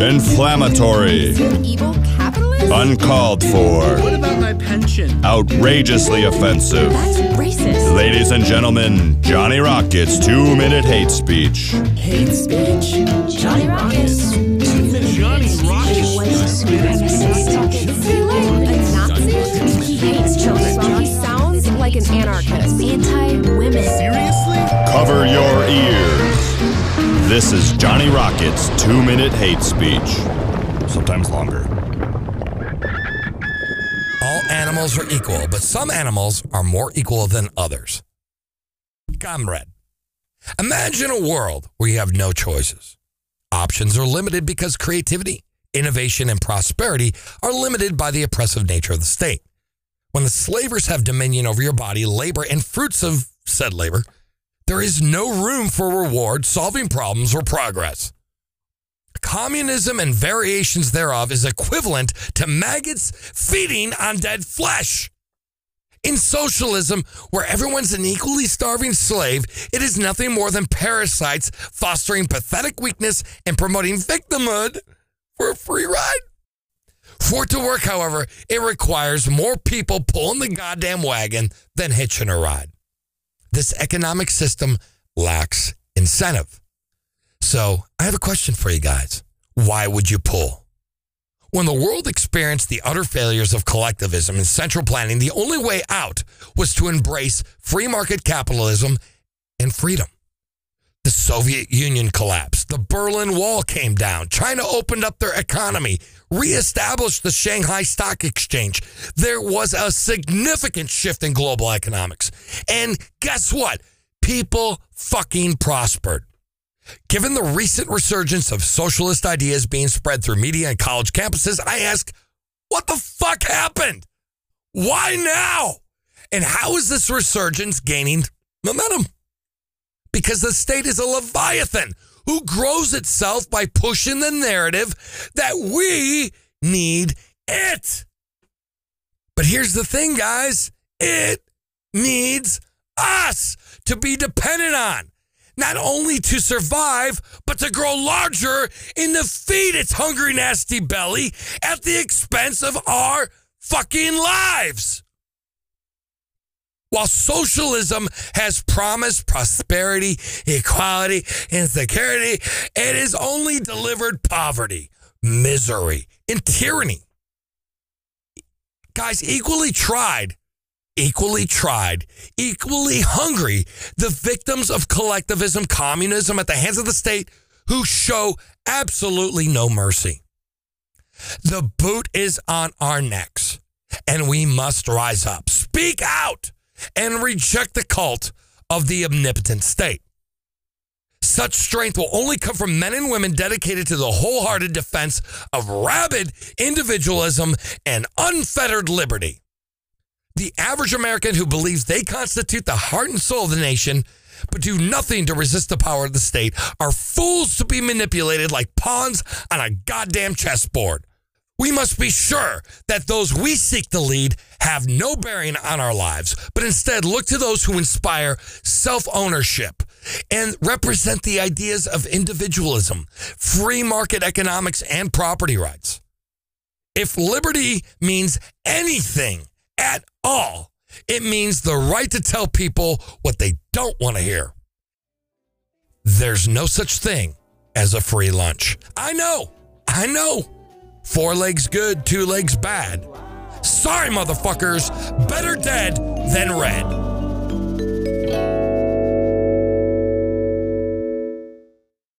Inflammatory. Evil capitalist? Uncalled for. What about my pension? Outrageously offensive. That's racist. Ladies and gentlemen, Johnny Rockets two minute hate speech. Hate speech? Johnny Rockets. Johnny Rockets. Is he like a He hates children. He sounds like an anarchist. Anti-women. Seriously? Cover your ears. This is Johnny Rockets two minute hate speech. Sometimes longer. All animals are equal, but some animals are more equal than others. Comrade, imagine a world where you have no choices. Options are limited because creativity, innovation, and prosperity are limited by the oppressive nature of the state. When the slavers have dominion over your body, labor, and fruits of said labor, there is no room for reward, solving problems, or progress. Communism and variations thereof is equivalent to maggots feeding on dead flesh. In socialism, where everyone's an equally starving slave, it is nothing more than parasites fostering pathetic weakness and promoting victimhood for a free ride. For it to work, however, it requires more people pulling the goddamn wagon than hitching a ride. This economic system lacks incentive. So I have a question for you guys. Why would you pull? When the world experienced the utter failures of collectivism and central planning, the only way out was to embrace free market capitalism and freedom. The Soviet Union collapsed. The Berlin Wall came down. China opened up their economy, reestablished the Shanghai Stock Exchange. There was a significant shift in global economics. And guess what? People fucking prospered. Given the recent resurgence of socialist ideas being spread through media and college campuses, I ask, what the fuck happened? Why now? And how is this resurgence gaining momentum? Because the state is a leviathan who grows itself by pushing the narrative that we need it. But here's the thing, guys it needs us to be dependent on not only to survive, but to grow larger and to feed its hungry, nasty belly at the expense of our fucking lives. While socialism has promised prosperity, equality, and security, it has only delivered poverty, misery, and tyranny. Guys, equally tried equally tried, equally hungry, the victims of collectivism, communism at the hands of the state who show absolutely no mercy. The boot is on our necks, and we must rise up, speak out, and reject the cult of the omnipotent state. Such strength will only come from men and women dedicated to the wholehearted defense of rabid individualism and unfettered liberty. The average American who believes they constitute the heart and soul of the nation, but do nothing to resist the power of the state, are fools to be manipulated like pawns on a goddamn chessboard. We must be sure that those we seek to lead have no bearing on our lives, but instead look to those who inspire self ownership and represent the ideas of individualism, free market economics, and property rights. If liberty means anything at all, it means the right to tell people what they don't want to hear. There's no such thing as a free lunch. I know, I know. Four legs good, two legs bad. Sorry, motherfuckers. Better dead than red.